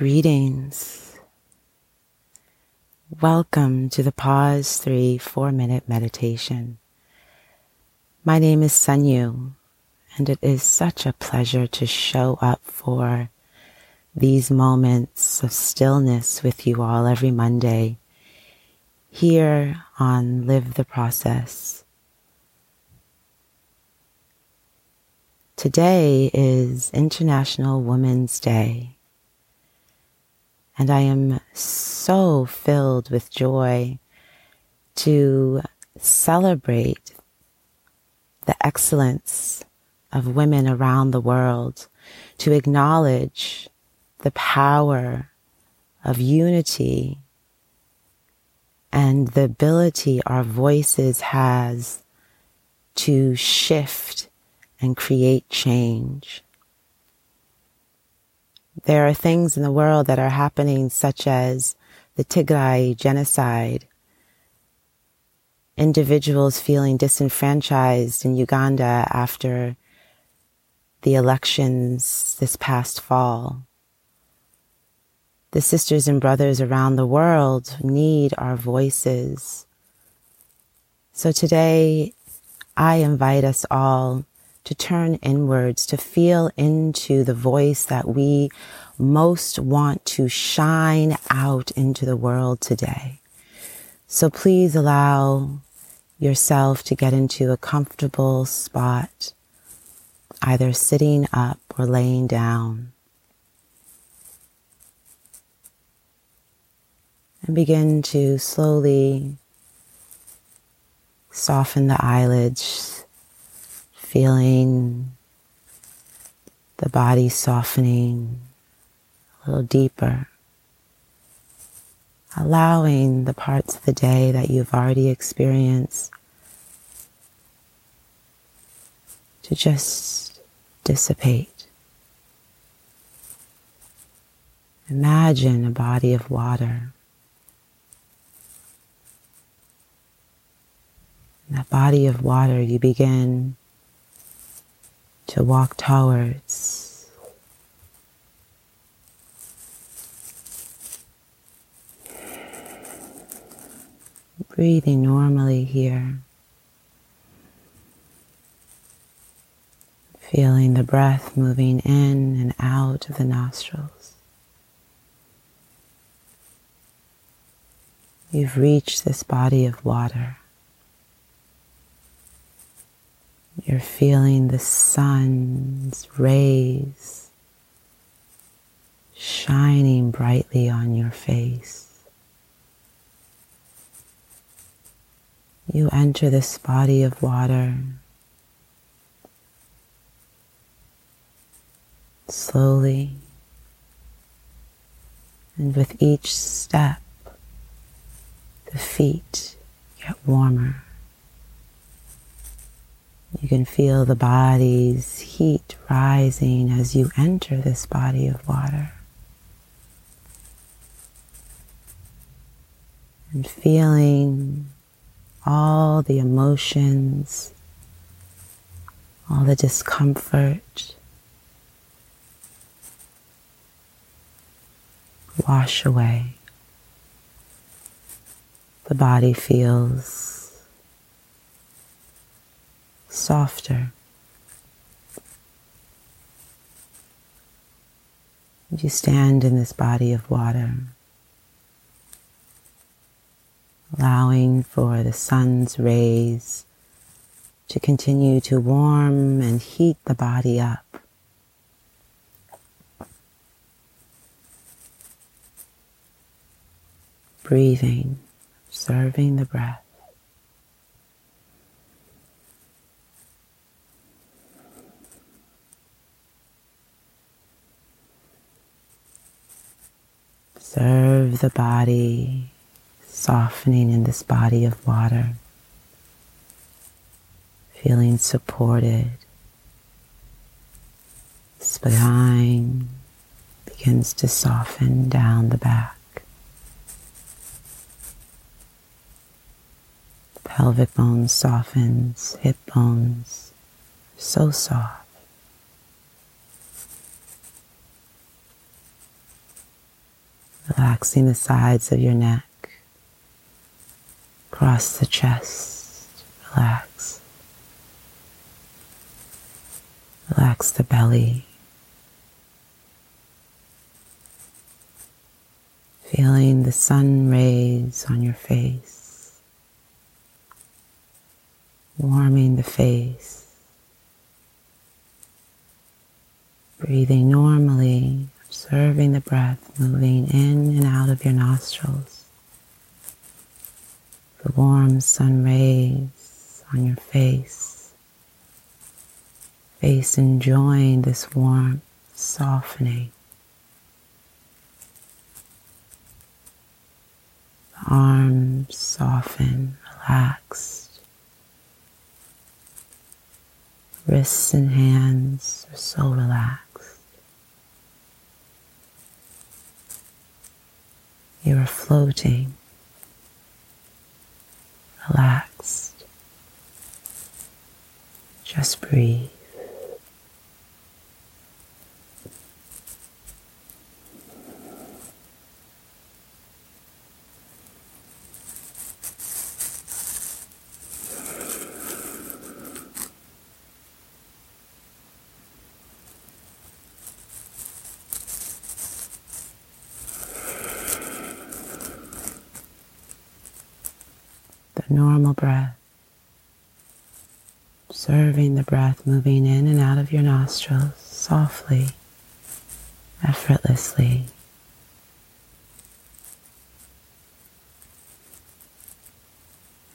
Greetings. Welcome to the Pause 3 4 Minute Meditation. My name is Sunyu, and it is such a pleasure to show up for these moments of stillness with you all every Monday here on Live the Process. Today is International Women's Day. And I am so filled with joy to celebrate the excellence of women around the world, to acknowledge the power of unity and the ability our voices has to shift and create change. There are things in the world that are happening, such as the Tigray genocide, individuals feeling disenfranchised in Uganda after the elections this past fall. The sisters and brothers around the world need our voices. So today, I invite us all to turn inwards, to feel into the voice that we most want to shine out into the world today. So please allow yourself to get into a comfortable spot, either sitting up or laying down. And begin to slowly soften the eyelids feeling the body softening a little deeper, allowing the parts of the day that you've already experienced to just dissipate. Imagine a body of water. That body of water, you begin to walk towards. Breathing normally here. Feeling the breath moving in and out of the nostrils. You've reached this body of water. You're feeling the sun's rays shining brightly on your face. You enter this body of water slowly, and with each step, the feet get warmer. You can feel the body's heat rising as you enter this body of water. And feeling all the emotions, all the discomfort wash away. The body feels softer. You stand in this body of water, allowing for the sun's rays to continue to warm and heat the body up. Breathing, observing the breath. Observe the body softening in this body of water, feeling supported. Spine begins to soften down the back. Pelvic bone softens, hip bones so soft. Relaxing the sides of your neck, across the chest, relax. Relax the belly. Feeling the sun rays on your face, warming the face. Breathing normally, observing the breath moving in and out of your nostrils. The warm sun rays on your face. Face enjoying this warmth, softening. Arms soften, relaxed. Wrists and hands are so relaxed. You are floating, relaxed. Just breathe. Normal breath. Observing the breath moving in and out of your nostrils softly, effortlessly.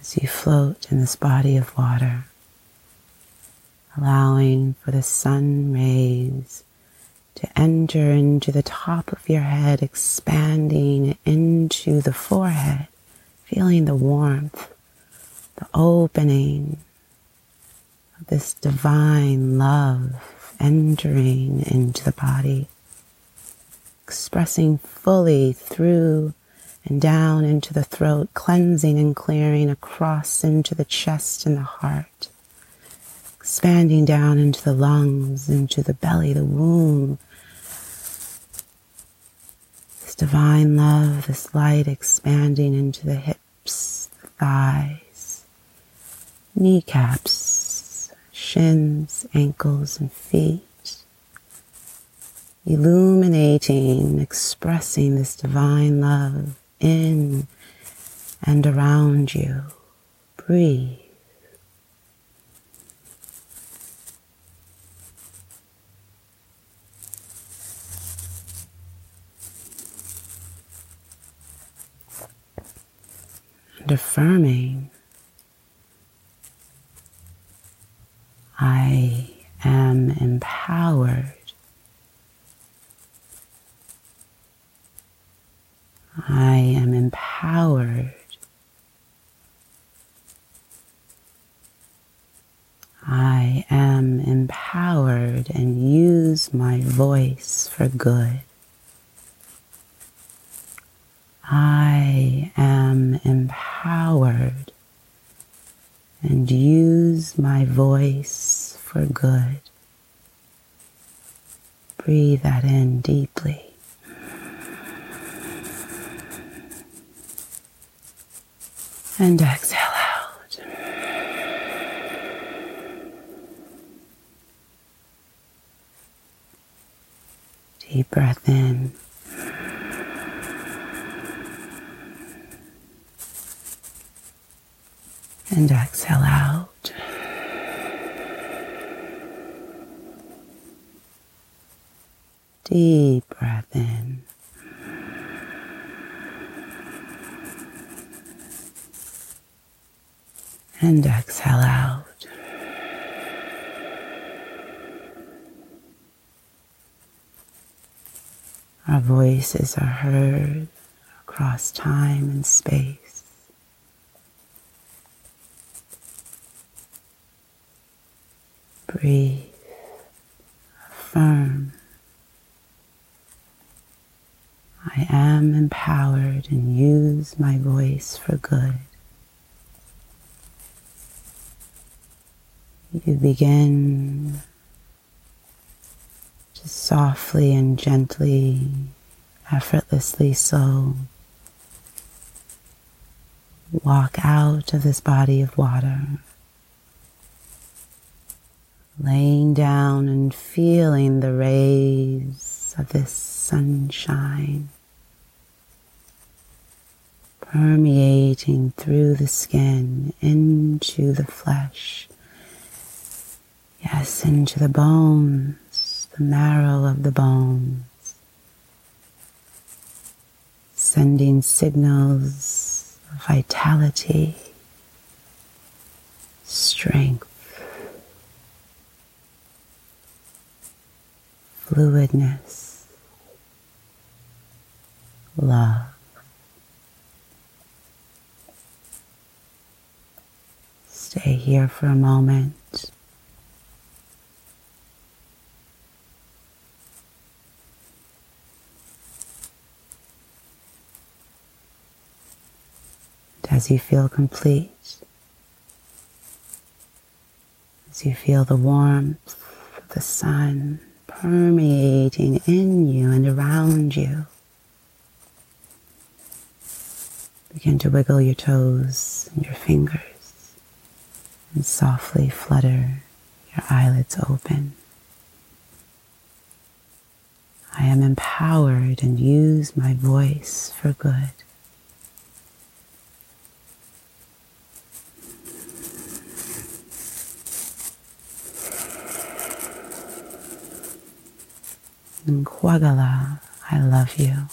As you float in this body of water, allowing for the sun rays to enter into the top of your head, expanding into the forehead, feeling the warmth the opening of this divine love entering into the body, expressing fully through and down into the throat, cleansing and clearing across into the chest and the heart, expanding down into the lungs, into the belly, the womb. This divine love, this light expanding into the hips, the thighs kneecaps, shins, ankles, and feet, illuminating, expressing this divine love in and around you. Breathe. And affirming I am empowered. I am empowered. I am empowered and use my voice for good. I am empowered and use my voice for good. Breathe that in deeply. And exhale out. Deep breath in. And exhale out. Deep breath in. And exhale out. Our voices are heard across time and space. Breathe. Affirm. I am empowered and use my voice for good. You begin to softly and gently effortlessly so. Walk out of this body of water, laying down and feeling the rays of this sunshine permeating through the skin into the flesh. Yes, into the bones, the marrow of the bones. Sending signals of vitality, strength, fluidness, love. Stay here for a moment. as you feel complete, as you feel the warmth of the sun permeating in you and around you, begin to wiggle your toes and your fingers and softly flutter your eyelids open. I am empowered and use my voice for good. And Kwagala, I love you.